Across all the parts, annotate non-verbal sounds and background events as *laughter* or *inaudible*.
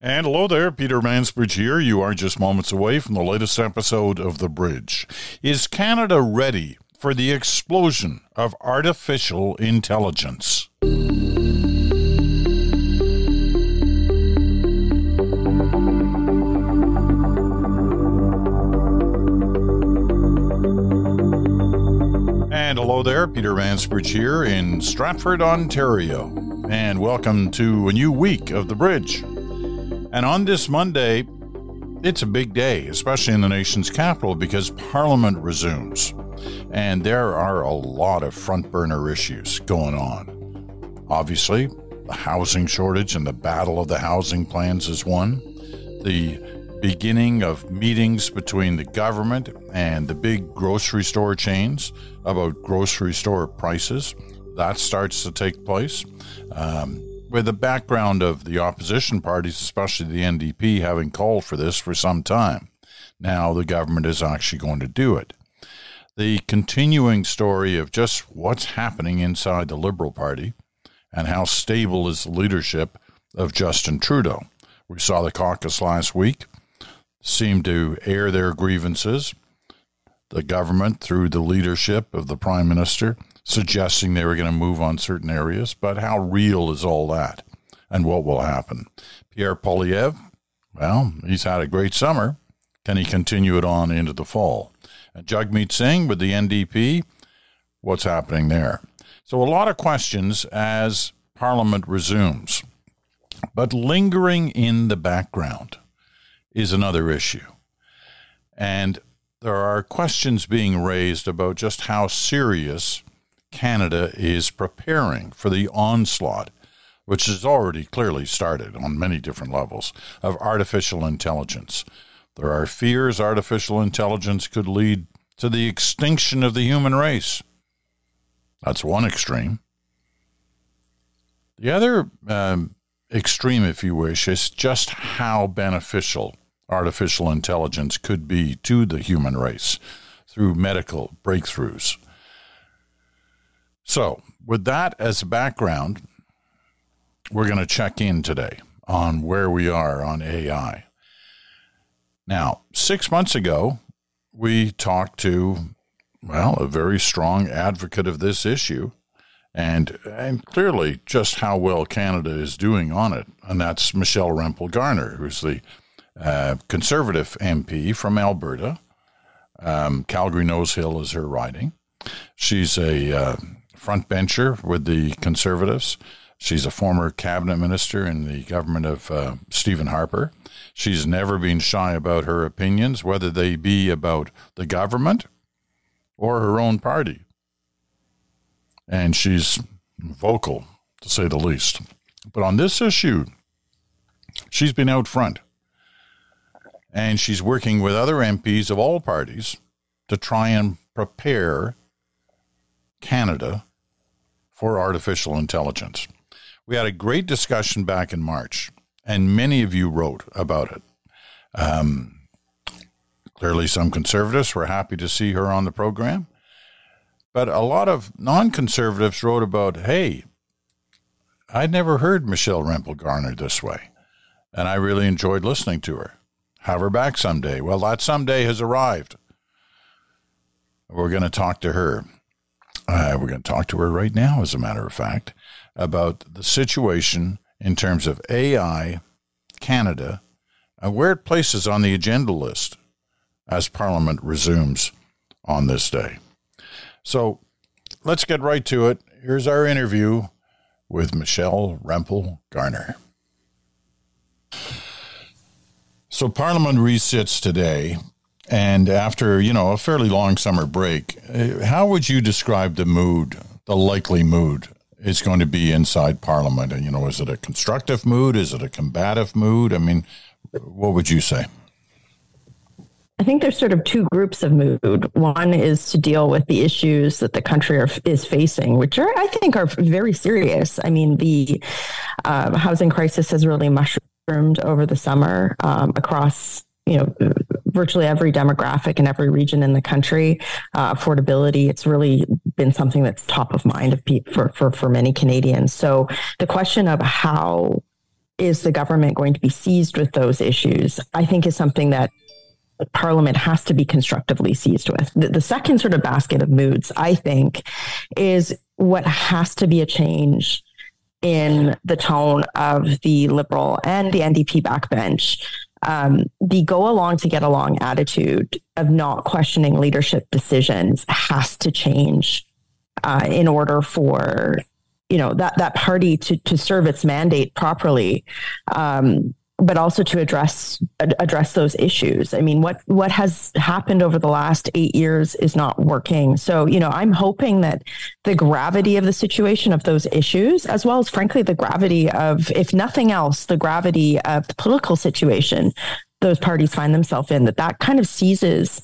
And hello there, Peter Mansbridge here. You are just moments away from the latest episode of The Bridge. Is Canada ready for the explosion of artificial intelligence? And hello there, Peter Mansbridge here in Stratford, Ontario. And welcome to a new week of The Bridge. And on this Monday, it's a big day, especially in the nation's capital, because Parliament resumes. And there are a lot of front burner issues going on. Obviously, the housing shortage and the battle of the housing plans is one. The beginning of meetings between the government and the big grocery store chains about grocery store prices. That starts to take place. Um, with the background of the opposition parties, especially the NDP, having called for this for some time. Now the government is actually going to do it. The continuing story of just what's happening inside the Liberal Party and how stable is the leadership of Justin Trudeau. We saw the caucus last week seem to air their grievances. The government, through the leadership of the Prime Minister, suggesting they were going to move on certain areas, but how real is all that and what will happen? Pierre Poilievre, well, he's had a great summer. Can he continue it on into the fall? And Jagmeet Singh with the NDP, what's happening there? So, a lot of questions as Parliament resumes. But lingering in the background is another issue. And there are questions being raised about just how serious Canada is preparing for the onslaught, which has already clearly started on many different levels, of artificial intelligence. There are fears artificial intelligence could lead to the extinction of the human race. That's one extreme. The other um, extreme, if you wish, is just how beneficial artificial intelligence could be to the human race through medical breakthroughs. So, with that as a background, we're going to check in today on where we are on AI. Now, six months ago, we talked to, well, a very strong advocate of this issue and, and clearly just how well Canada is doing on it. And that's Michelle Rempel Garner, who's the uh, conservative MP from Alberta. Um, Calgary Nose Hill is her riding. She's a uh, front bencher with the Conservatives. She's a former cabinet minister in the government of uh, Stephen Harper. She's never been shy about her opinions, whether they be about the government or her own party. And she's vocal, to say the least. But on this issue, she's been out front. And she's working with other MPs of all parties to try and prepare Canada for artificial intelligence. We had a great discussion back in March, and many of you wrote about it. Um, clearly, some conservatives were happy to see her on the program, but a lot of non conservatives wrote about, hey, I'd never heard Michelle Rempel Garner this way, and I really enjoyed listening to her. Have her back someday. Well, that someday has arrived. We're going to talk to her. Uh, we're going to talk to her right now, as a matter of fact, about the situation in terms of AI Canada and where it places on the agenda list as Parliament resumes on this day. So let's get right to it. Here's our interview with Michelle Rempel Garner. So Parliament resits today, and after, you know, a fairly long summer break, uh, how would you describe the mood, the likely mood it's going to be inside Parliament? You know, is it a constructive mood? Is it a combative mood? I mean, what would you say? I think there's sort of two groups of mood. One is to deal with the issues that the country are, is facing, which are, I think, are very serious. I mean, the uh, housing crisis has really mushroomed over the summer um, across you know virtually every demographic in every region in the country uh, affordability it's really been something that's top of mind of for, for for many canadians so the question of how is the government going to be seized with those issues, I think is something that Parliament has to be constructively seized with. The, the, second sort of basket of moods, I think, is what has to be a change in the tone of the Liberal and the NDP backbench. Um, the go along to get along attitude of not questioning leadership decisions has to change uh, in order for you know that that party to to serve its mandate properly. Um, but also to address address those issues. I mean, what what has happened over the last eight years is not working. So, you know, I'm hoping that the gravity of the situation of those issues, as well as frankly the gravity of, if nothing else, the gravity of the political situation those parties find themselves in, that that kind of seizes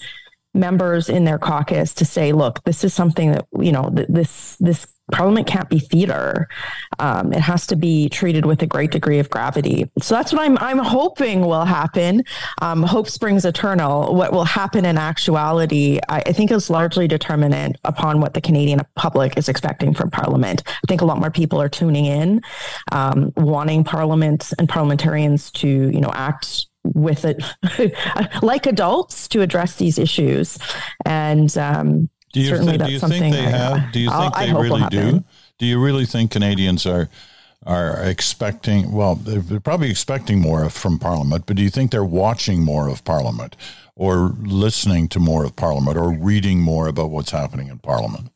members in their caucus to say, look, this is something that, you know, this, this parliament can't be theater. Um, it has to be treated with a great degree of gravity. So that's what I'm, I'm hoping will happen. Um, hope springs eternal. What will happen in actuality, I, I think is largely determinant upon what the Canadian public is expecting from parliament. I think a lot more people are tuning in, um, wanting parliament and parliamentarians to, you know, act with it *laughs* like adults to address these issues. And um, do you certainly th- that's do you something think they I, have? Do you think I they really do? Do you really think Canadians are are expecting? Well, they're probably expecting more from Parliament, but do you think they're watching more of Parliament, or listening to more of Parliament, or reading more about what's happening in Parliament?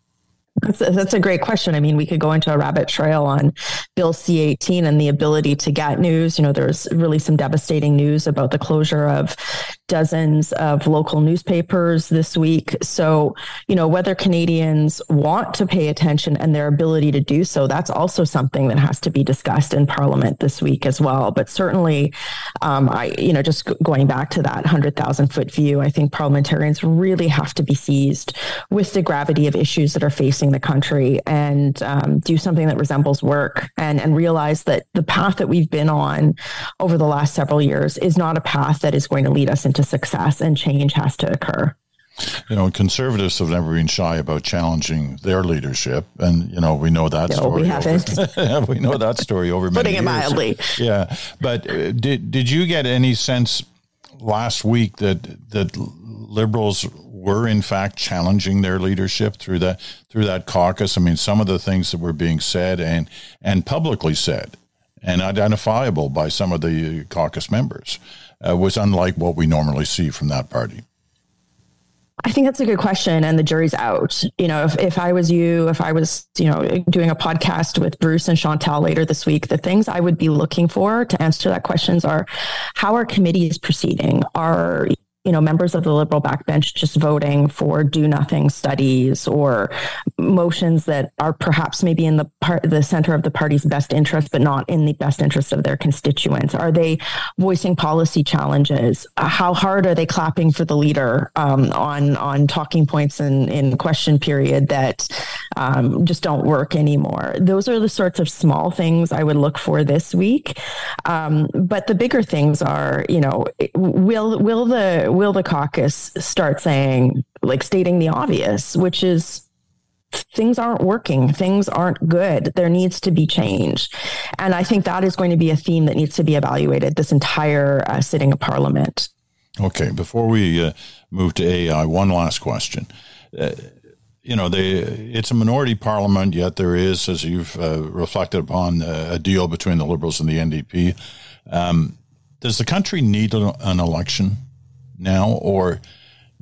That's a, that's a great question. I mean, we could go into a rabbit trail on Bill C 18 and the ability to get news. You know, there's really some devastating news about the closure of dozens of local newspapers this week. So, you know, whether Canadians want to pay attention and their ability to do so, that's also something that has to be discussed in Parliament this week as well. But certainly, um, I, you know, just going back to that 100,000 foot view, I think parliamentarians really have to be seized with the gravity of issues that are facing the country and um, do something that resembles work and, and realize that the path that we've been on over the last several years is not a path that is going to lead us into to success and change has to occur. You know, conservatives have never been shy about challenging their leadership, and you know we know that no, story. We haven't. *laughs* Over, we know that story over Putting many it years. mildly. Yeah, but uh, did did you get any sense last week that that liberals were in fact challenging their leadership through that through that caucus? I mean, some of the things that were being said and and publicly said and identifiable by some of the caucus members uh, was unlike what we normally see from that party? I think that's a good question, and the jury's out. You know, if, if I was you, if I was, you know, doing a podcast with Bruce and Chantal later this week, the things I would be looking for to answer that questions are how are committees proceeding? Are you know, members of the liberal backbench just voting for do nothing studies or motions that are perhaps maybe in the part the center of the party's best interest, but not in the best interest of their constituents? Are they voicing policy challenges? Uh, how hard are they clapping for the leader um, on on talking points in in question period that um, just don't work anymore? Those are the sorts of small things I would look for this week. Um, but the bigger things are, you know, will will the will the caucus start saying, like stating the obvious, which is things aren't working, things aren't good, there needs to be change. And I think that is going to be a theme that needs to be evaluated this entire uh, sitting of parliament. Okay, before we uh, move to AI, one last question. Uh, you know, they, it's a minority parliament, yet there is, as you've uh, reflected upon, uh, a deal between the Liberals and the NDP. Um, does the country need an election? Now, or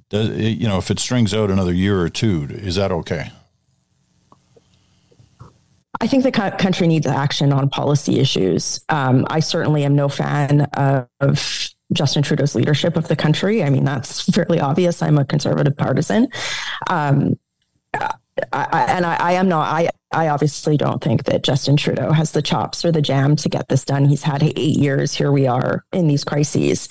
does, you know if it strings out another year or two, is that okay? I think the country needs action on policy issues. Um, I certainly am no fan of Justin Trudeau's leadership of the country. I mean, that's fairly obvious. I'm a conservative partisan. Um, I, and I, I, am not. I I obviously don't think that Justin Trudeau has the chops or the jam to get this done. He's had eight years. Here we are in these crises.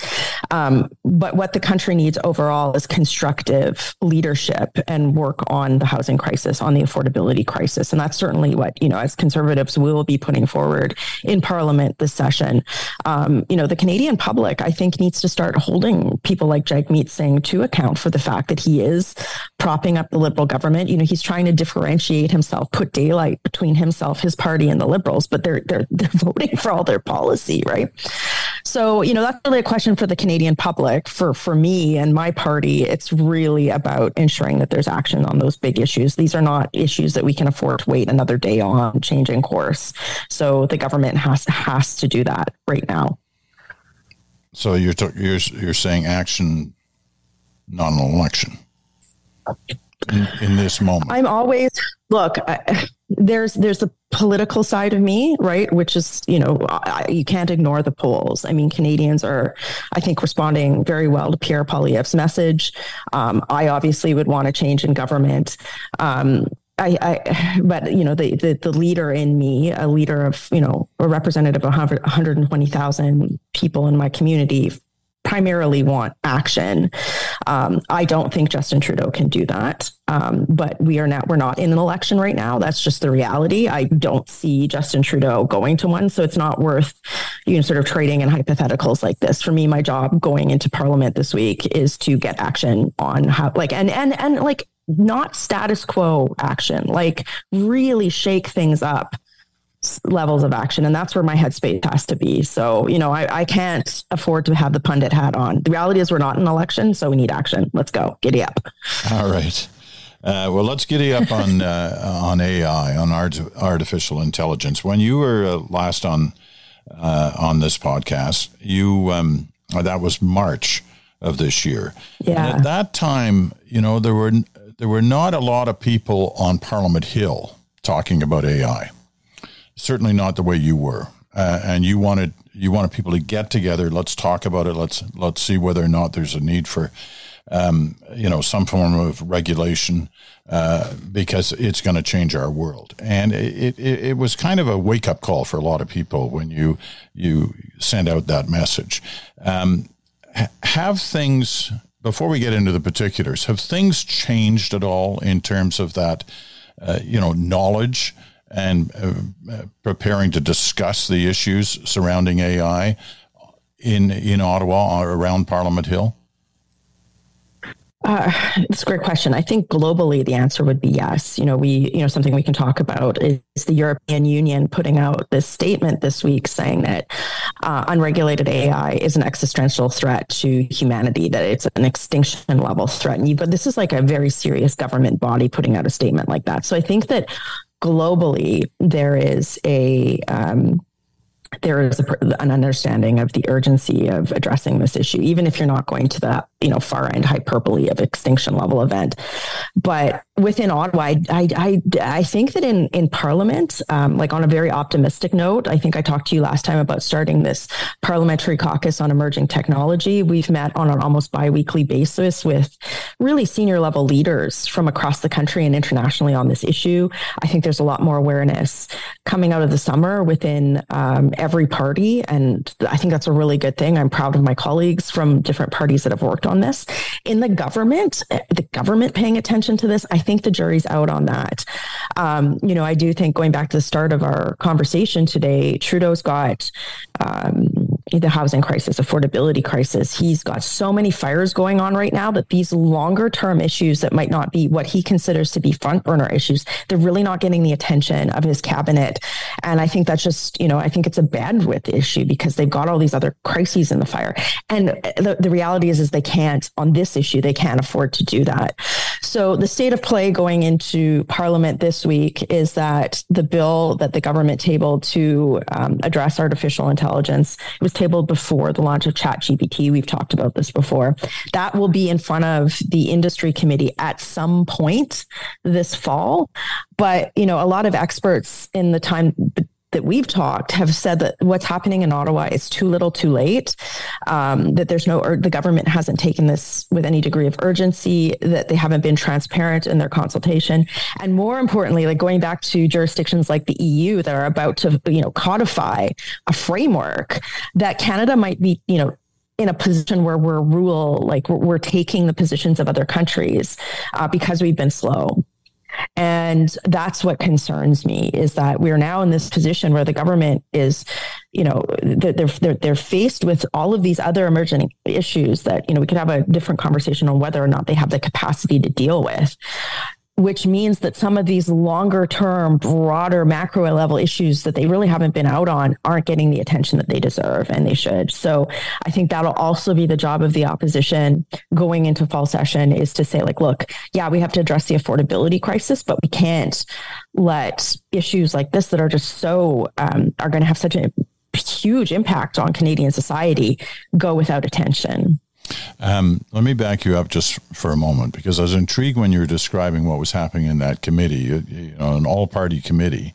Um, but what the country needs overall is constructive leadership and work on the housing crisis, on the affordability crisis. And that's certainly what, you know, as conservatives, we will be putting forward in Parliament this session. Um, you know, the Canadian public, I think, needs to start holding people like Jagmeet Singh to account for the fact that he is propping up the Liberal government. You know, he's trying to differentiate himself, put data daylight between himself, his party, and the Liberals, but they're they're they're *laughs* voting for all their policy, right? So, you know, that's really a question for the Canadian public. For for me and my party, it's really about ensuring that there's action on those big issues. These are not issues that we can afford to wait another day on changing course. So the government has has to do that right now. So you're t- you're you're saying action, not an election. In, in this moment, I'm always look. I, there's there's the political side of me, right? Which is you know I, you can't ignore the polls. I mean, Canadians are, I think, responding very well to Pierre Poilievre's message. Um, I obviously would want a change in government. Um, I, I, but you know, the, the, the leader in me, a leader of, you know, a representative of 120,000 people in my community primarily want action. Um, I don't think Justin Trudeau can do that. Um, but we are not, we're not in an election right now. That's just the reality. I don't see Justin Trudeau going to one. So it's not worth, you know, sort of trading in hypotheticals like this. For me, my job going into parliament this week is to get action on how, like, and, and, and like, not status quo action, like really shake things up levels of action. And that's where my headspace has to be. So, you know, I, I can't afford to have the pundit hat on. The reality is we're not in an election, so we need action. Let's go. Giddy up. All right. Uh, well, let's giddy up on *laughs* uh, on AI, on art, artificial intelligence. When you were uh, last on uh, on this podcast, you um, that was March of this year. Yeah. And at that time, you know, there were there were not a lot of people on Parliament Hill talking about AI. Certainly not the way you were, uh, and you wanted you wanted people to get together. Let's talk about it. Let's let's see whether or not there's a need for, um, you know, some form of regulation uh, because it's going to change our world. And it, it it was kind of a wake up call for a lot of people when you you send out that message. Um, have things before we get into the particulars, have things changed at all in terms of that, uh, you know, knowledge and uh, uh preparing to discuss the issues surrounding AI in in Ottawa or around Parliament Hill? Uh, it's a great question. I think globally the answer would be yes. You know, we, you know, something we can talk about is the European Union putting out this statement this week saying that uh, unregulated AI is an existential threat to humanity, that it's an extinction level threat. And you, but this is like a very serious government body putting out a statement like that. So I think that globally there is a um, there is a, an understanding of the urgency of addressing this issue, even if you're not going to the you know far end hyperbole of extinction level event. But within Ottawa, I I, I, think that in in Parliament, um, like on a very optimistic note, I think I talked to you last time about starting this parliamentary caucus on emerging technology. We've met on an almost biweekly basis with really senior level leaders from across the country and internationally on this issue. I think there's a lot more awareness coming out of the summer within um, every party. And I think that's a really good thing. I'm proud of my colleagues from different parties that have worked on this. In the government, the government paying attention to this, I think the jury's out on that. Um, you know, I do think going back to the start of our conversation today, Trudeau's got um, the housing crisis, affordability crisis. He's got so many fires going on right now that these longer term issues that might not be what he considers to be front burner issues, they're really not getting the attention of his cabinet. And I think that's just, you know, I think it's a bandwidth issue because they've got all these other crises in the fire. And the, the reality is, is they can't, on this issue, they can't afford to do that. So the state of play going into Parliament this week is that the bill that the government tabled to um, address artificial intelligence was tabled before the launch of ChatGPT. We've talked about this before. That will be in front of the industry committee at some point this fall. But you know, a lot of experts in the time that we've talked have said that what's happening in Ottawa is too little, too late. Um, that there's no, the government hasn't taken this with any degree of urgency. That they haven't been transparent in their consultation, and more importantly, like going back to jurisdictions like the EU that are about to, you know, codify a framework that Canada might be, you know, in a position where we're rule like we're, we're taking the positions of other countries uh, because we've been slow and that's what concerns me is that we're now in this position where the government is, you know, they're, they're, they're faced with all of these other emerging issues that, you know, we could have a different conversation on whether or not they have the capacity to deal with which means that some of these longer term, broader macro level issues that they really haven't been out on aren't getting the attention that they deserve and they should. So I think that'll also be the job of the opposition going into fall session is to say, like, look, yeah, we have to address the affordability crisis, but we can't let issues like this that are just so, um, are going to have such a huge impact on Canadian society go without attention. Um, let me back you up just for a moment because I was intrigued when you were describing what was happening in that committee, you, you know, an all party committee.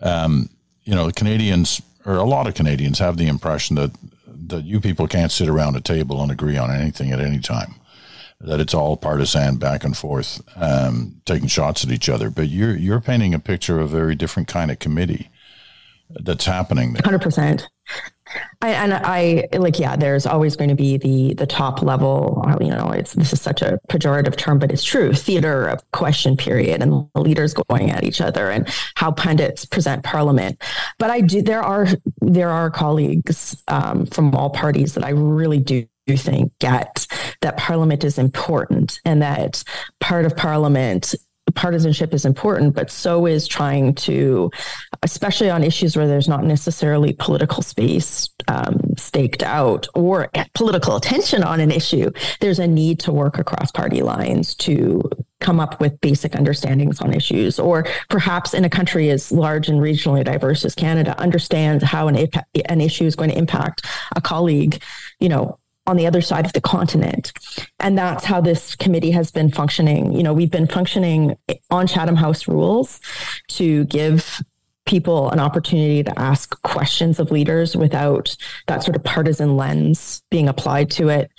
Um, you know, Canadians, or a lot of Canadians, have the impression that, that you people can't sit around a table and agree on anything at any time, that it's all partisan back and forth, um, taking shots at each other. But you're, you're painting a picture of a very different kind of committee that's happening there. 100%. I, and I like, yeah, there's always going to be the the top level. You know, it's this is such a pejorative term, but it's true. Theater of question period, and leaders going at each other, and how pundits present Parliament. But I do. There are there are colleagues um, from all parties that I really do think get that Parliament is important, and that part of Parliament partisanship is important, but so is trying to, especially on issues where there's not necessarily political space um, staked out or political attention on an issue. There's a need to work across party lines to come up with basic understandings on issues, or perhaps in a country as large and regionally diverse as Canada, understand how an, an issue is going to impact a colleague, you know, on the other side of the continent. And that's how this committee has been functioning. You know, we've been functioning on Chatham House rules to give people an opportunity to ask questions of leaders without that sort of partisan lens being applied to it.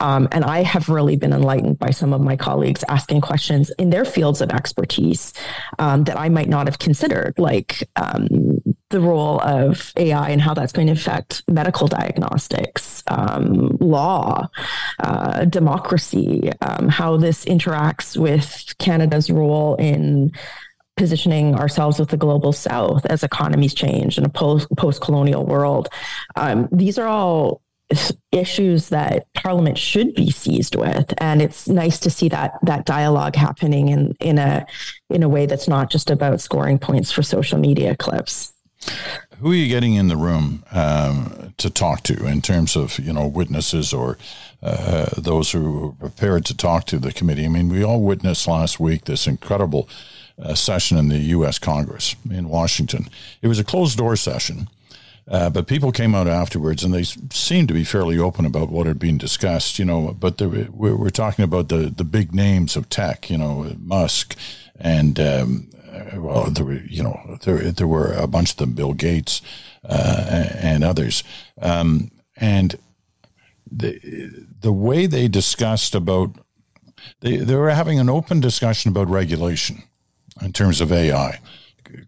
Um, and I have really been enlightened by some of my colleagues asking questions in their fields of expertise um, that I might not have considered, like um, the role of AI and how that's going to affect medical diagnostics, um, law, uh, democracy, um, how this interacts with Canada's role in positioning ourselves with the global south as economies change in a post colonial world. Um, these are all issues that parliament should be seized with and it's nice to see that that dialogue happening in in a in a way that's not just about scoring points for social media clips who are you getting in the room um, to talk to in terms of you know witnesses or uh, those who are prepared to talk to the committee? I mean, we all witnessed last week this incredible uh, session in the U.S. Congress in Washington. It was a closed door session, uh, but people came out afterwards and they seemed to be fairly open about what had been discussed. You know, but there, we're, we're, talking about the the big names of tech. You know, Musk and um, uh, well, there were you know there there were a bunch of them, Bill Gates uh, and others, um, and the the way they discussed about they they were having an open discussion about regulation in terms of AI,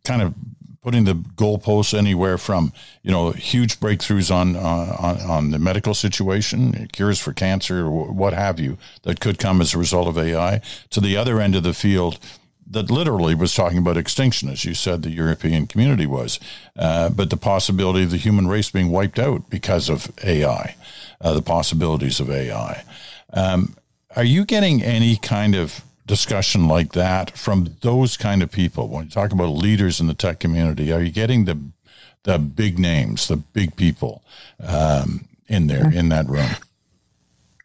kind of putting the goalposts anywhere from you know huge breakthroughs on uh, on, on the medical situation, cures for cancer, what have you, that could come as a result of AI, to the other end of the field that literally was talking about extinction, as you said, the European community was, uh, but the possibility of the human race being wiped out because of AI, uh, the possibilities of AI. Um, are you getting any kind of discussion like that from those kind of people? When you talk about leaders in the tech community, are you getting the the big names, the big people um, in there in that room?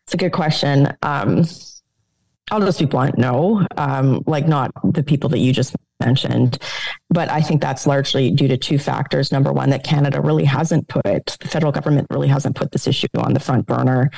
It's a good question. Um, I'll just be blunt. No, um, like not the people that you just mentioned. But I think that's largely due to two factors. Number one, that Canada really hasn't put, the federal government really hasn't put this issue on the front burner.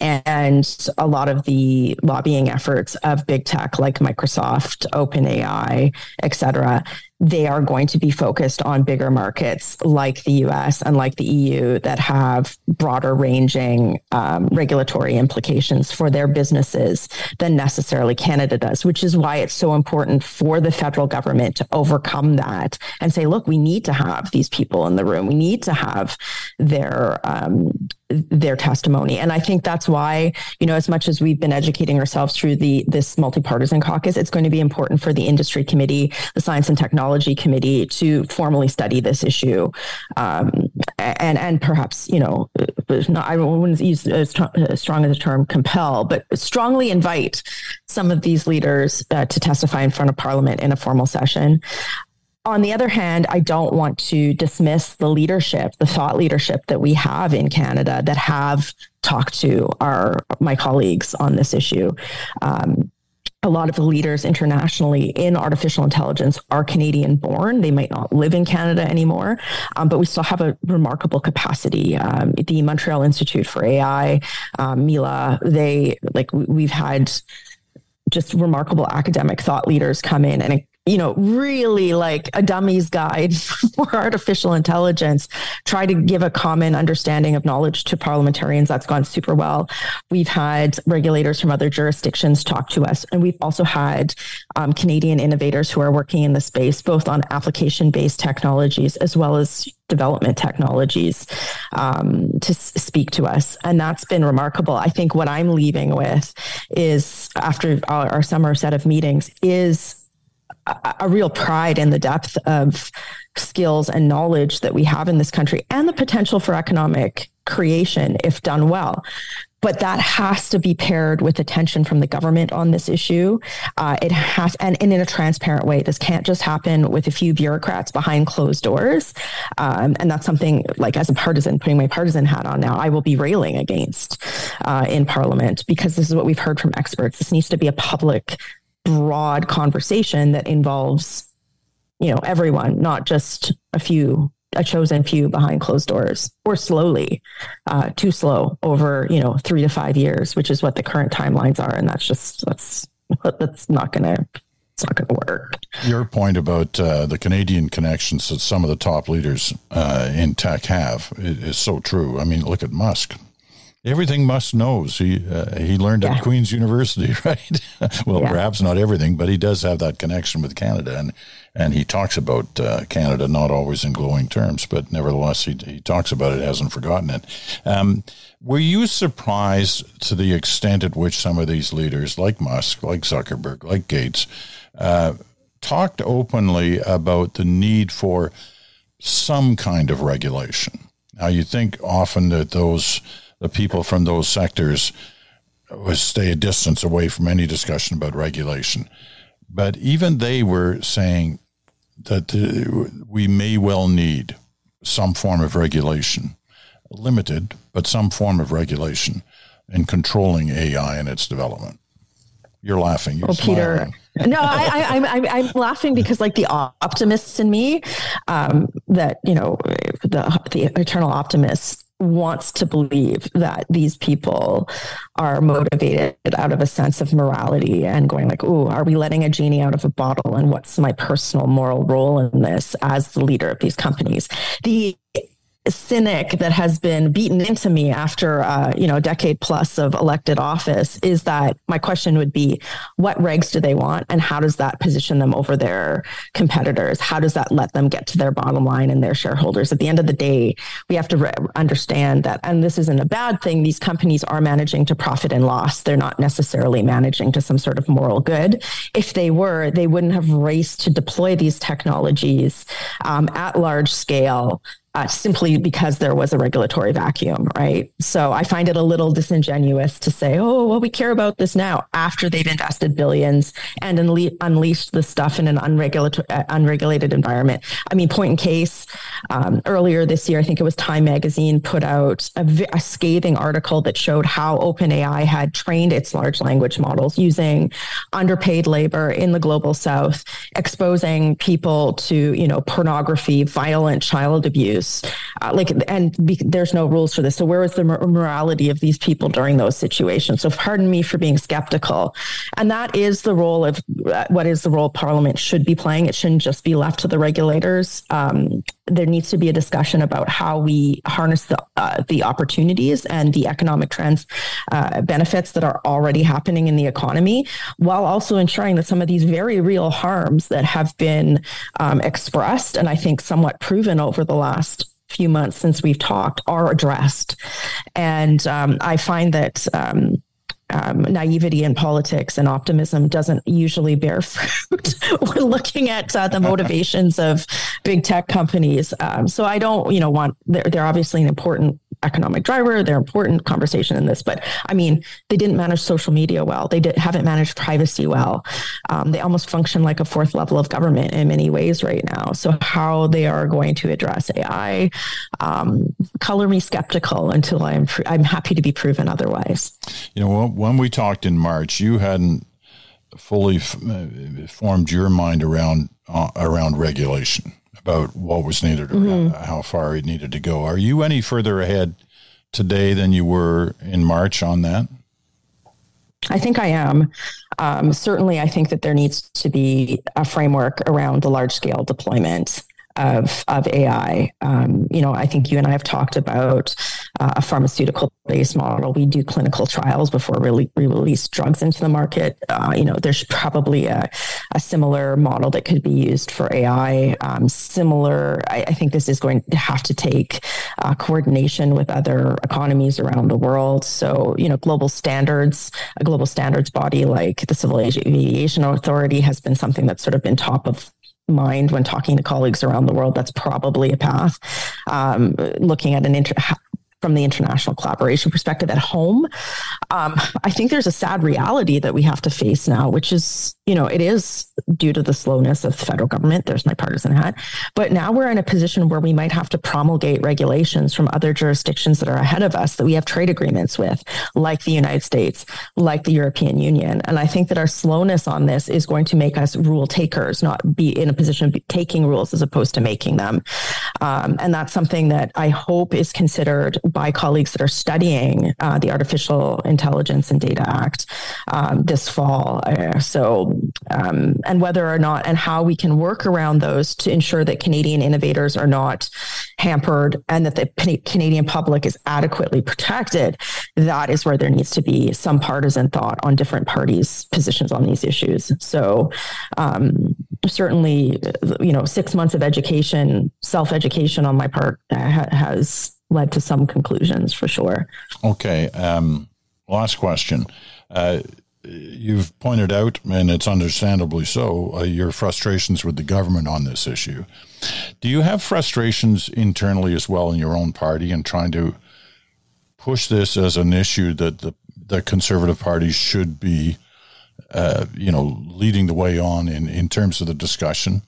And a lot of the lobbying efforts of big tech like Microsoft, OpenAI, et cetera, they are going to be focused on bigger markets like the US and like the EU that have broader ranging um, regulatory implications for their businesses than necessarily Canada does, which is why it's so important for the federal government to overcome that and say, look, we need to have these people in the room. We need to have their um, their testimony. And I think that's why, you know, as much as we've been educating ourselves through the this multi-partisan caucus, it's going to be important for the industry committee, the science and technology committee to formally study this issue. Um, and and perhaps, you know, not, I wouldn't use as strong as the term compel, but strongly invite some of these leaders uh, to testify in front of Parliament in a formal session. On the other hand, I don't want to dismiss the leadership, the thought leadership that we have in Canada that have talked to our my colleagues on this issue. Um, a lot of the leaders internationally in artificial intelligence are Canadian born. They might not live in Canada anymore, um, but we still have a remarkable capacity. Um, the Montreal Institute for AI, um, Mila, they like we've had just remarkable academic thought leaders come in and you know, really like a dummy's guide *laughs* for artificial intelligence, try to give a common understanding of knowledge to parliamentarians. That's gone super well. We've had regulators from other jurisdictions talk to us, and we've also had um, Canadian innovators who are working in the space, both on application based technologies as well as development technologies um, to s- speak to us. And that's been remarkable. I think what I'm leaving with is after our, our summer set of meetings is a, real pride in the depth of skills and knowledge that we have in this country and the potential for economic creation if done well. But that has to be paired with attention from the government on this issue. Uh, it has, and, and, in a transparent way. This can't just happen with a few bureaucrats behind closed doors. Um, and that's something like, as a partisan, putting my partisan hat on now, I will be railing against uh, in Parliament because this is what we've heard from experts. This needs to be a public broad conversation that involves you know everyone not just a few a chosen few behind closed doors or slowly uh, too slow over you know three to five years which is what the current timelines are and that's just that's that's not gonna it's not going to work. Your point about uh, the Canadian connections that some of the top leaders uh, in tech have is, is so true. I mean, look at Musk. Everything Musk knows. He uh, he learned yeah. at Queen's University, *laughs* right? well, yeah. perhaps not everything, but he does have that connection with Canada, and and he talks about uh, Canada not always in glowing terms, but nevertheless, he he talks about it, hasn't forgotten it. Um, were you surprised to the extent at which some of these leaders, like Musk, like Zuckerberg, like Gates, uh, talked openly about the need for some kind of regulation? Now, you think often that those the people from those sectors was stay a distance away from any discussion about regulation. But even they were saying that uh, we may well need some form of regulation, limited, but some form of regulation in controlling AI and its development. You're laughing. You're oh, Peter. no, I, I, I'm, I'm laughing because, like the optimists in me, um, that you know, the the eternal optimist wants to believe that these people are motivated out of a sense of morality and going like, "Oh, are we letting a genie out of a bottle? And what's my personal moral role in this as the leader of these companies?" The cynic that has been beaten into me after uh, you know a decade plus of elected office is that my question would be what regs do they want and how does that position them over their competitors? How does that let them get to their bottom line and their shareholders? At the end of the day we have to re- understand that and this isn't a bad thing these companies are managing to profit and loss. They're not necessarily managing to some sort of moral good. If they were they wouldn't have raced to deploy these technologies um, at large scale uh, simply because there was a regulatory vacuum, right? So I find it a little disingenuous to say, oh, well, we care about this now after they've invested billions and unle- unleashed the stuff in an unregulated, uh, unregulated environment. I mean, point in case, um, earlier this year, I think it was Time Magazine put out a, scathing article that showed how OpenAI had trained its large language models using underpaid labor in the global south, exposing people to, you know, pornography, violent child abuse uh, like and be, there's no rules for this. So where is the morality of these people during those situations? So pardon me for being skeptical. And that is the role of uh, what is the role parliament should be playing. It shouldn't just be left to the regulators. Um, there needs to be a discussion about how we harness the uh, the opportunities and the economic trends uh, benefits that are already happening in the economy, while also ensuring that some of these very real harms that have been um, expressed and I think somewhat proven over the last few months since we've talked are addressed. And um, I find that. Um, um, naivety in politics and optimism doesn't usually bear *laughs* fruit when looking at uh, the motivations of big tech companies. Um, so I don't, you know, want they're, they're obviously an important economic driver. They're important conversation in this, but I mean, they didn't manage social media well. They did, haven't managed privacy well. Um, they almost function like a fourth level of government in many ways right now. So how they are going to address AI, um, color me skeptical until I'm I'm happy to be proven otherwise. You know, when we talked in March, you hadn't fully f- formed your mind around uh, around regulation about what was needed or mm-hmm. how far it needed to go. Are you any further ahead today than you were in March on that? I think I am. Um, certainly, I think that there needs to be a framework around the large scale deployment of of AI. Um, you know, I think you and I have talked about uh, a pharmaceutical based model. We do clinical trials before we, release drugs into the market. Uh, you know, there's probably a, a, similar model that could be used for AI. Um, similar, I, I, think this is going to have to take uh, coordination with other economies around the world. So, you know, global standards, a global standards body like the Civil Aviation Authority has been something that's sort of been top of mind when talking to colleagues around the world. That's probably a path. Um, looking at an inter- from the international collaboration perspective at home, um, I think there's a sad reality that we have to face now, which is, you know, it is due to the slowness of the federal government. There's my partisan hat. But now we're in a position where we might have to promulgate regulations from other jurisdictions that are ahead of us that we have trade agreements with, like the United States, like the European Union. And I think that our slowness on this is going to make us rule takers, not be in a position of taking rules as opposed to making them. Um, and that's something that I hope is considered by colleagues that are studying uh, the Artificial Intelligence and Data Act um, this fall. Uh, so, um, and whether or not and how we can work around those to ensure that Canadian innovators are not hampered and that the Canadian public is adequately protected, that is where there needs to be some partisan thought on different parties' positions on these issues. So, um, certainly, you know, six months of education, self education on my part ha- has led to some conclusions for sure. Okay. Um, last question. Uh, you've pointed out, and it's understandably so, uh, your frustrations with the government on this issue. Do you have frustrations internally as well in your own party and trying to push this as an issue that the, the conservative parties should be, uh, you know, leading the way on in, in terms of the discussion?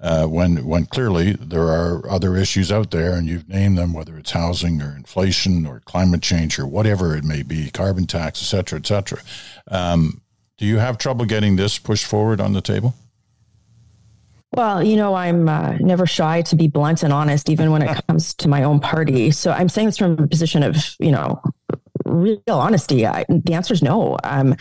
Uh, when when clearly there are other issues out there, and you've named them, whether it's housing or inflation or climate change or whatever it may be, carbon tax, et cetera, et cetera. Um, do you have trouble getting this pushed forward on the table? Well, you know, I'm uh, never shy to be blunt and honest, even when it comes to my own party. So I'm saying this from a position of, you know, real honesty, I, the answer is no. Um,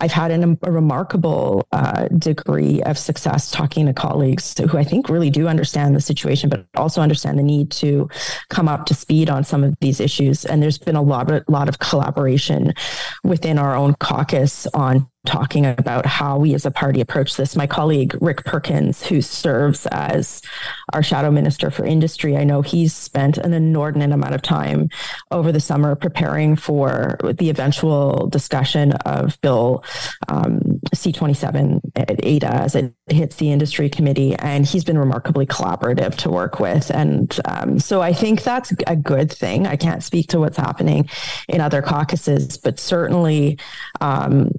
I've had an, a remarkable uh, degree of success talking to colleagues who I think really do understand the situation, but also understand the need to come up to speed on some of these issues. And there's been a lot lot of collaboration within our own caucus on talking about how we as a party approach this. My colleague Rick Perkins, who serves as our shadow minister for industry, I know he's spent an inordinate amount of time over the summer preparing for the eventual discussion of Bill um, C27 AIDA as it hits the industry committee. And he's been remarkably collaborative to work with. And um, so I think that's a good thing. I can't speak to what's happening in other caucuses, but certainly, um,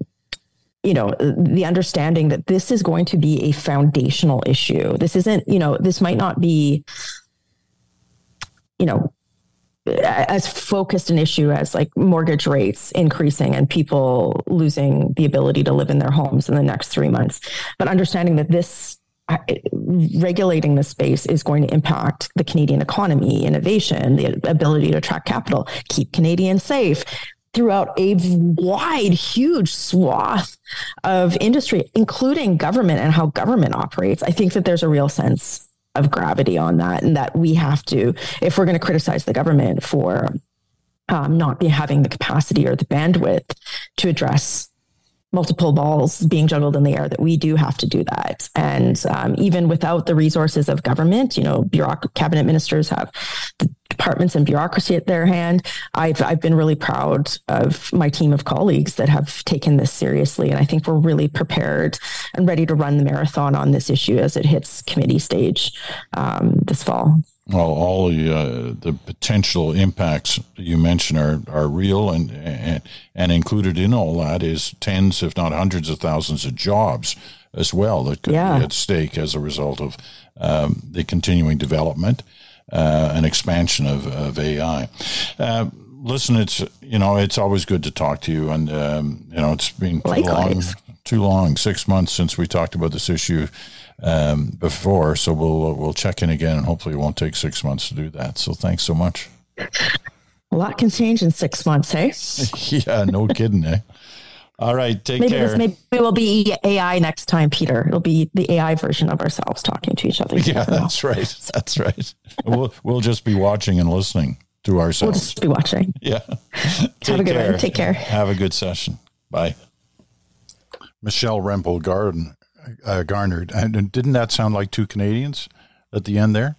you know the understanding that this is going to be a foundational issue. This isn't you know this might not be you know as focused an issue as like mortgage rates increasing and people losing the ability to live in their homes in the next 3 months. But understanding that this uh, regulating the space is going to impact the Canadian economy, innovation, the ability to attract capital, keep Canadians safe, throughout a wide, huge swath of industry, including government and how government operates. I think that there's a real sense of gravity on that, and that we have to, if we're going to criticize the government for um, not be having the capacity or the bandwidth to address multiple balls being juggled in the air that we do have to do that and um, even without the resources of government you know bureauc- cabinet ministers have the departments and bureaucracy at their hand I've, I've been really proud of my team of colleagues that have taken this seriously. And i think we're really prepared and ready to run the marathon on this issue as it hits committee stage um, this fall. Well, all the uh, the potential impacts you mentioned are, are real, and, and and included in all that is tens, if not hundreds of thousands of jobs as well that could yeah. be at stake as a result of um, the continuing development uh, and expansion of, of AI. Uh, listen, it's you know it's always good to talk to you, and um, you know it's been too long, too long, six months since we talked about this issue um, before. So we'll we'll check in again, and hopefully it won't take six months to do that. So thanks so much. A lot can change in six months, hey? *laughs* yeah, no kidding, eh? All right, take maybe care. This, maybe it will be AI next time, Peter. It'll be the AI version of ourselves talking to each other. *laughs* Yeah, that's right. *laughs* That's right. we'll we'll just be watching and listening to ourselves. We'll just be watching. Yeah. *laughs* Have a good care. one. Take care. Have a good session. Bye. Michelle Rempel Garden uh, garnered. And didn't that sound like two Canadians at the end there?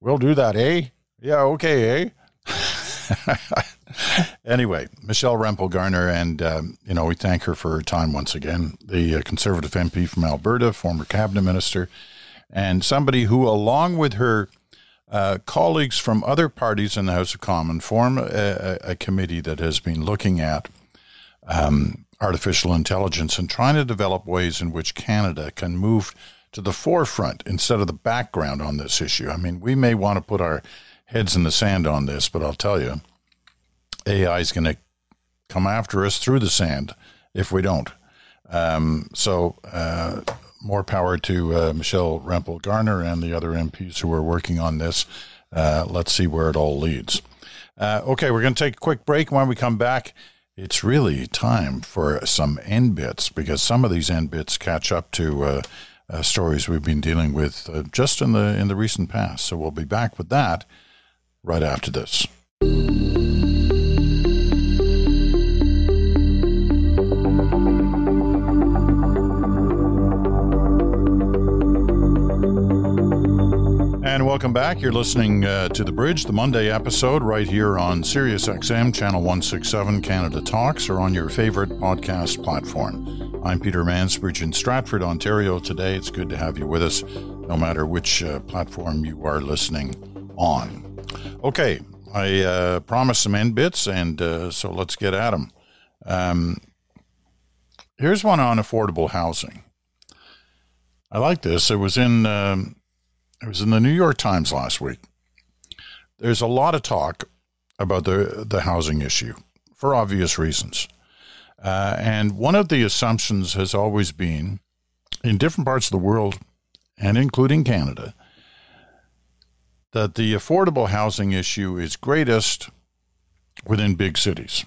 We'll do that, eh? Yeah, okay, eh? *laughs* anyway, Michelle Rempel Garner, and um, you know we thank her for her time once again. The uh, Conservative MP from Alberta, former cabinet minister, and somebody who, along with her uh, colleagues from other parties in the House of Commons, form a, a committee that has been looking at um, artificial intelligence and trying to develop ways in which Canada can move to the forefront instead of the background on this issue. I mean, we may want to put our heads in the sand on this, but I'll tell you, AI is going to come after us through the sand if we don't. Um, so, uh, more power to uh, Michelle Rempel Garner and the other MPs who are working on this. Uh, let's see where it all leads. Uh, okay, we're going to take a quick break. When we come back, it's really time for some end bits because some of these end bits catch up to uh, uh, stories we've been dealing with just in the in the recent past. So we'll be back with that right after this. Welcome back. You're listening uh, to The Bridge, the Monday episode, right here on SiriusXM, Channel 167, Canada Talks, or on your favorite podcast platform. I'm Peter Mansbridge in Stratford, Ontario today. It's good to have you with us, no matter which uh, platform you are listening on. Okay, I uh, promised some end bits, and uh, so let's get at them. Um, here's one on affordable housing. I like this. It was in um, it was in the New York Times last week. There's a lot of talk about the, the housing issue for obvious reasons. Uh, and one of the assumptions has always been in different parts of the world, and including Canada, that the affordable housing issue is greatest within big cities,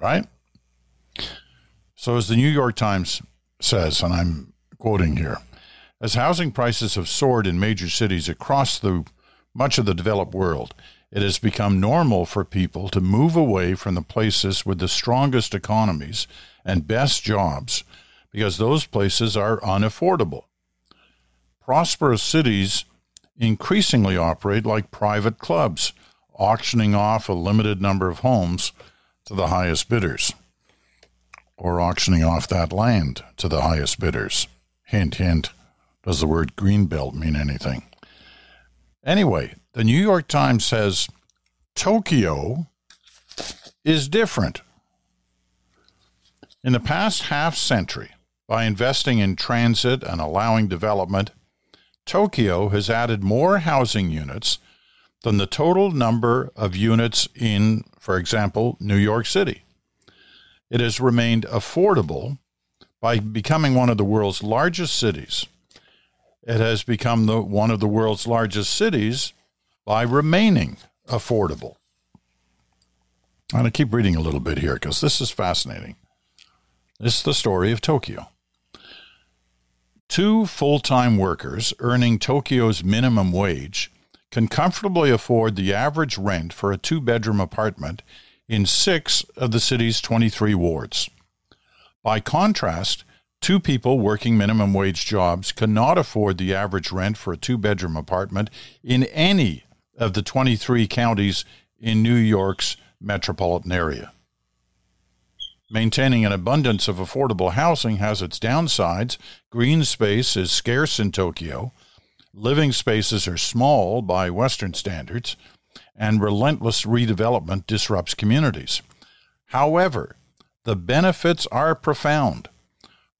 right? So, as the New York Times says, and I'm quoting here, as housing prices have soared in major cities across the much of the developed world, it has become normal for people to move away from the places with the strongest economies and best jobs because those places are unaffordable. Prosperous cities increasingly operate like private clubs, auctioning off a limited number of homes to the highest bidders, or auctioning off that land to the highest bidders. Hint, hint. Does the word greenbelt mean anything? Anyway, the New York Times says Tokyo is different. In the past half century, by investing in transit and allowing development, Tokyo has added more housing units than the total number of units in, for example, New York City. It has remained affordable by becoming one of the world's largest cities it has become the, one of the world's largest cities by remaining affordable. I'm going to keep reading a little bit here because this is fascinating. This is the story of Tokyo. Two full time workers earning Tokyo's minimum wage can comfortably afford the average rent for a two bedroom apartment in six of the city's 23 wards. By contrast, Two people working minimum wage jobs cannot afford the average rent for a two bedroom apartment in any of the 23 counties in New York's metropolitan area. Maintaining an abundance of affordable housing has its downsides. Green space is scarce in Tokyo. living spaces are small by Western standards, and relentless redevelopment disrupts communities. However, the benefits are profound.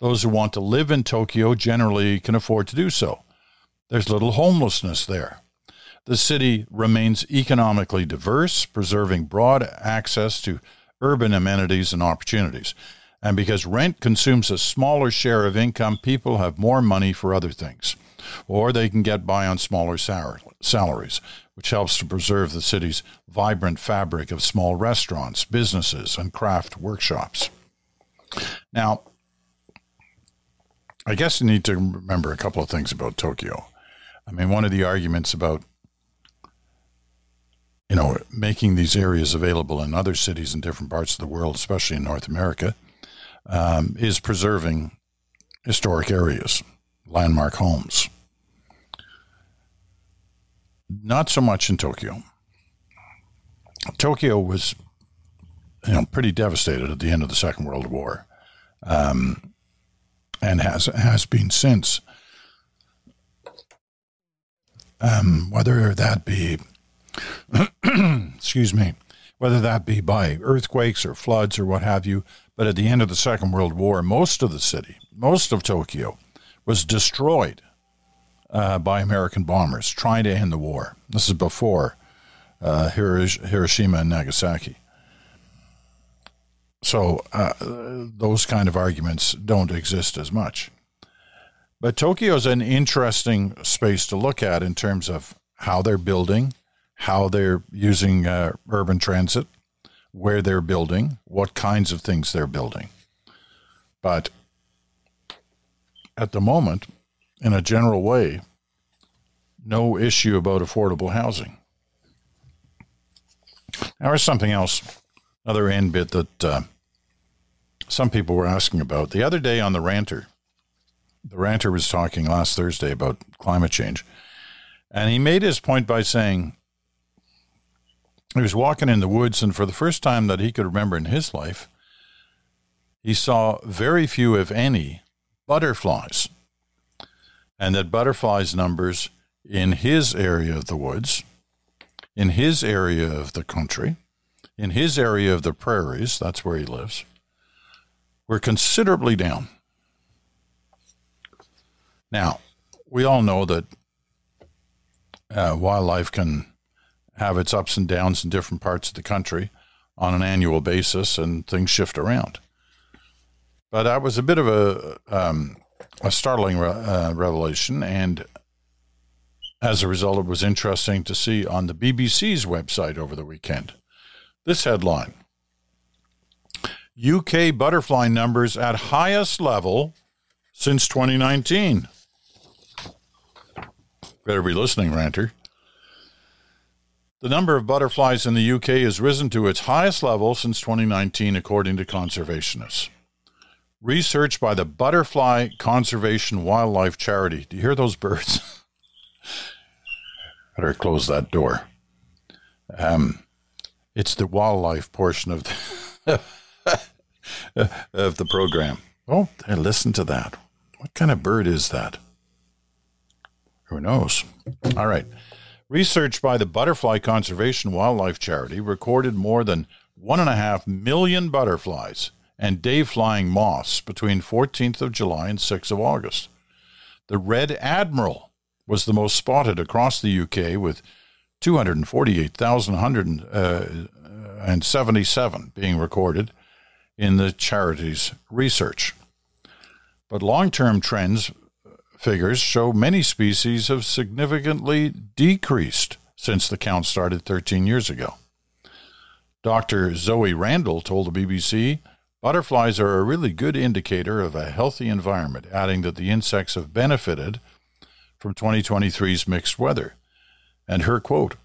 Those who want to live in Tokyo generally can afford to do so. There's little homelessness there. The city remains economically diverse, preserving broad access to urban amenities and opportunities. And because rent consumes a smaller share of income, people have more money for other things, or they can get by on smaller salaries, which helps to preserve the city's vibrant fabric of small restaurants, businesses, and craft workshops. Now, I guess you need to remember a couple of things about Tokyo. I mean, one of the arguments about you know making these areas available in other cities in different parts of the world, especially in North America, um, is preserving historic areas, landmark homes. Not so much in Tokyo. Tokyo was, you know, pretty devastated at the end of the Second World War, um, and has has been since. Um, whether that be, *clears throat* excuse me, whether that be by earthquakes or floods or what have you, but at the end of the Second World War, most of the city, most of Tokyo, was destroyed uh, by American bombers trying to end the war. This is before uh, Hiroshima and Nagasaki. So uh, those kind of arguments don't exist as much. But Tokyo is an interesting space to look at in terms of how they're building, how they're using uh, urban transit, where they're building, what kinds of things they're building. But at the moment, in a general way, no issue about affordable housing. Now, there's something else, another end bit that uh, some people were asking about. The other day on The Ranter, the Ranter was talking last Thursday about climate change. And he made his point by saying he was walking in the woods, and for the first time that he could remember in his life, he saw very few, if any, butterflies. And that butterflies numbers in his area of the woods, in his area of the country, in his area of the prairies, that's where he lives, were considerably down. Now, we all know that uh, wildlife can have its ups and downs in different parts of the country on an annual basis, and things shift around. But that was a bit of a um, a startling re- uh, revelation, and as a result, it was interesting to see on the BBC's website over the weekend this headline: UK butterfly numbers at highest level since 2019. Better be listening, ranter. The number of butterflies in the UK has risen to its highest level since 2019, according to conservationists. Research by the Butterfly Conservation Wildlife Charity. Do you hear those birds? *laughs* Better close that door. Um, it's the wildlife portion of the, *laughs* of the program. Oh, listen to that. What kind of bird is that? Who knows? All right. Research by the Butterfly Conservation Wildlife Charity recorded more than 1.5 million butterflies and day flying moths between 14th of July and 6th of August. The Red Admiral was the most spotted across the UK with 248,177 uh, being recorded in the charity's research. But long term trends figures show many species have significantly decreased since the count started 13 years ago. Dr. Zoe Randle told the BBC butterflies are a really good indicator of a healthy environment, adding that the insects have benefited from 2023's mixed weather. And her quote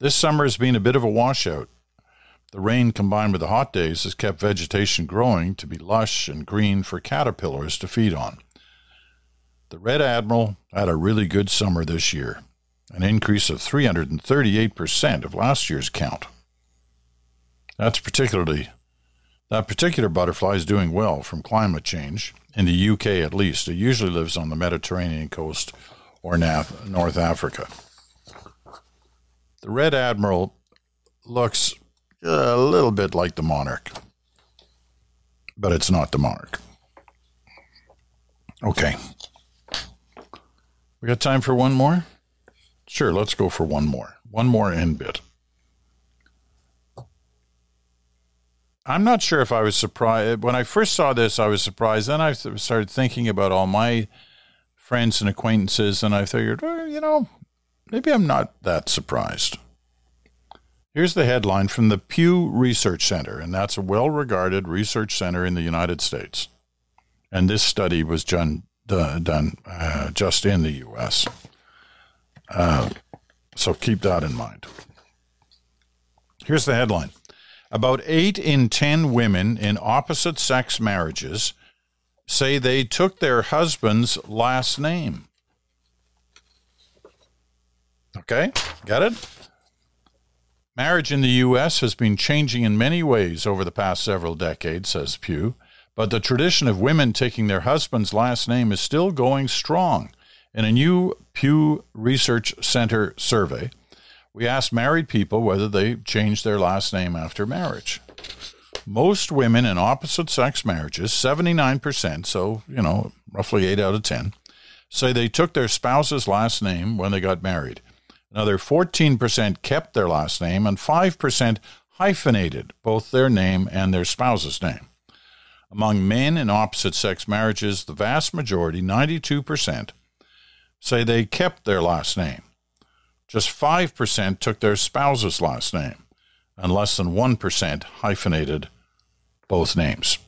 This summer has been a bit of a washout. The rain combined with the hot days has kept vegetation growing to be lush and green for caterpillars to feed on. The Red Admiral had a really good summer this year, an increase of 338% of last year's count. That's particularly that particular butterfly is doing well from climate change in the UK at least. It usually lives on the Mediterranean coast or North Africa. The Red Admiral looks a little bit like the monarch, but it's not the monarch. Okay. We got time for one more? Sure, let's go for one more. One more in bit. I'm not sure if I was surprised. When I first saw this, I was surprised. Then I started thinking about all my friends and acquaintances, and I figured, well, you know, maybe I'm not that surprised. Here's the headline from the Pew Research Center, and that's a well regarded research center in the United States. And this study was done, done uh, just in the U.S. Uh, so keep that in mind. Here's the headline About 8 in 10 women in opposite sex marriages say they took their husband's last name. Okay, got it? Marriage in the U.S. has been changing in many ways over the past several decades, says Pew, but the tradition of women taking their husband's last name is still going strong. In a new Pew Research Center survey, we asked married people whether they changed their last name after marriage. Most women in opposite sex marriages, 79%, so, you know, roughly 8 out of 10, say they took their spouse's last name when they got married. Another 14% kept their last name, and 5% hyphenated both their name and their spouse's name. Among men in opposite sex marriages, the vast majority, 92%, say they kept their last name. Just 5% took their spouse's last name, and less than 1% hyphenated both names.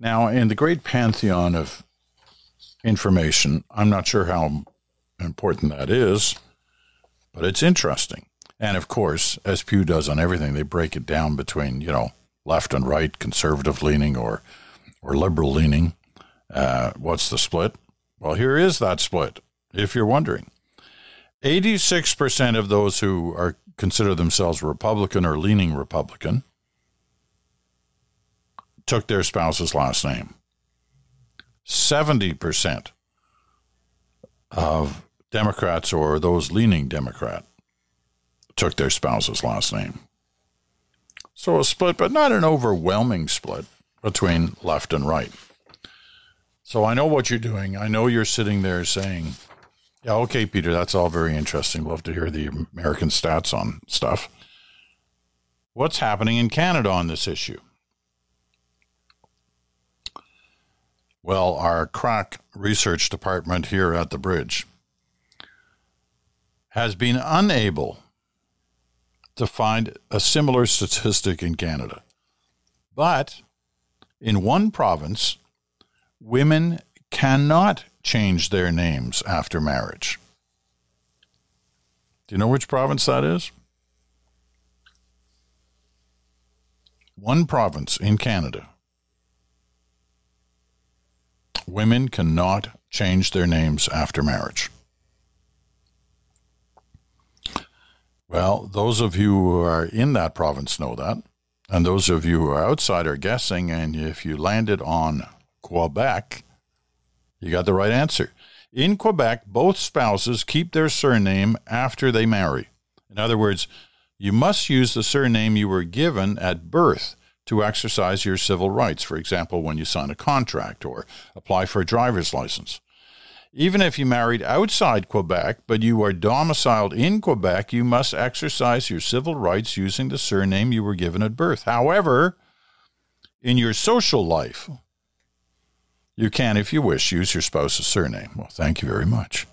Now, in the great pantheon of information, I'm not sure how important that is, but it's interesting. And of course, as Pew does on everything, they break it down between, you know, left and right, conservative leaning or, or liberal leaning. Uh, what's the split? Well, here is that split, if you're wondering. 86% of those who are consider themselves Republican or leaning Republican took their spouse's last name. 70% of Democrats or those leaning Democrat took their spouse's last name. So a split, but not an overwhelming split between left and right. So I know what you're doing. I know you're sitting there saying, yeah, okay, Peter, that's all very interesting. Love to hear the American stats on stuff. What's happening in Canada on this issue? Well, our crack research department here at the bridge has been unable to find a similar statistic in Canada. But in one province, women cannot change their names after marriage. Do you know which province that is? One province in Canada. Women cannot change their names after marriage. Well, those of you who are in that province know that. And those of you who are outside are guessing. And if you landed on Quebec, you got the right answer. In Quebec, both spouses keep their surname after they marry. In other words, you must use the surname you were given at birth to exercise your civil rights, for example, when you sign a contract or apply for a driver's license. Even if you married outside Quebec, but you are domiciled in Quebec, you must exercise your civil rights using the surname you were given at birth. However, in your social life, you can, if you wish, use your spouse's surname. Well, thank you very much.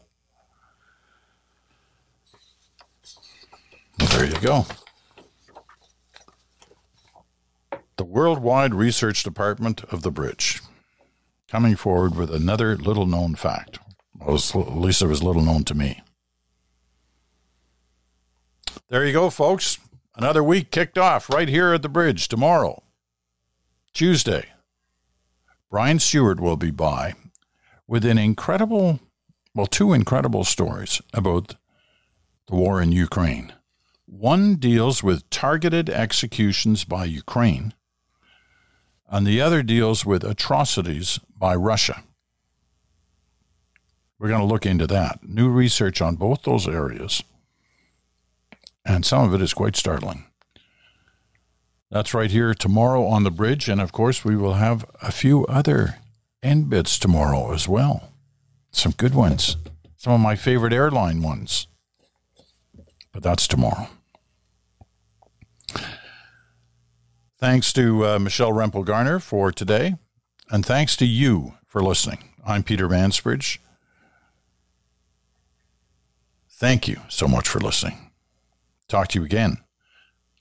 There you go. The Worldwide Research Department of the Bridge coming forward with another little known fact. Least it was little known to me. There you go, folks. Another week kicked off right here at the bridge tomorrow, Tuesday. Brian Stewart will be by with an incredible, well, two incredible stories about the war in Ukraine. One deals with targeted executions by Ukraine, and the other deals with atrocities by Russia. We're going to look into that. New research on both those areas. And some of it is quite startling. That's right here tomorrow on the bridge. And of course, we will have a few other end bits tomorrow as well. Some good ones. Some of my favorite airline ones. But that's tomorrow. Thanks to uh, Michelle Rempel Garner for today. And thanks to you for listening. I'm Peter Mansbridge. Thank you so much for listening. Talk to you again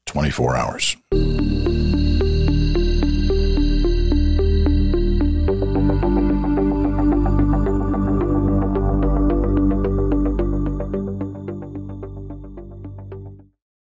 24 hours.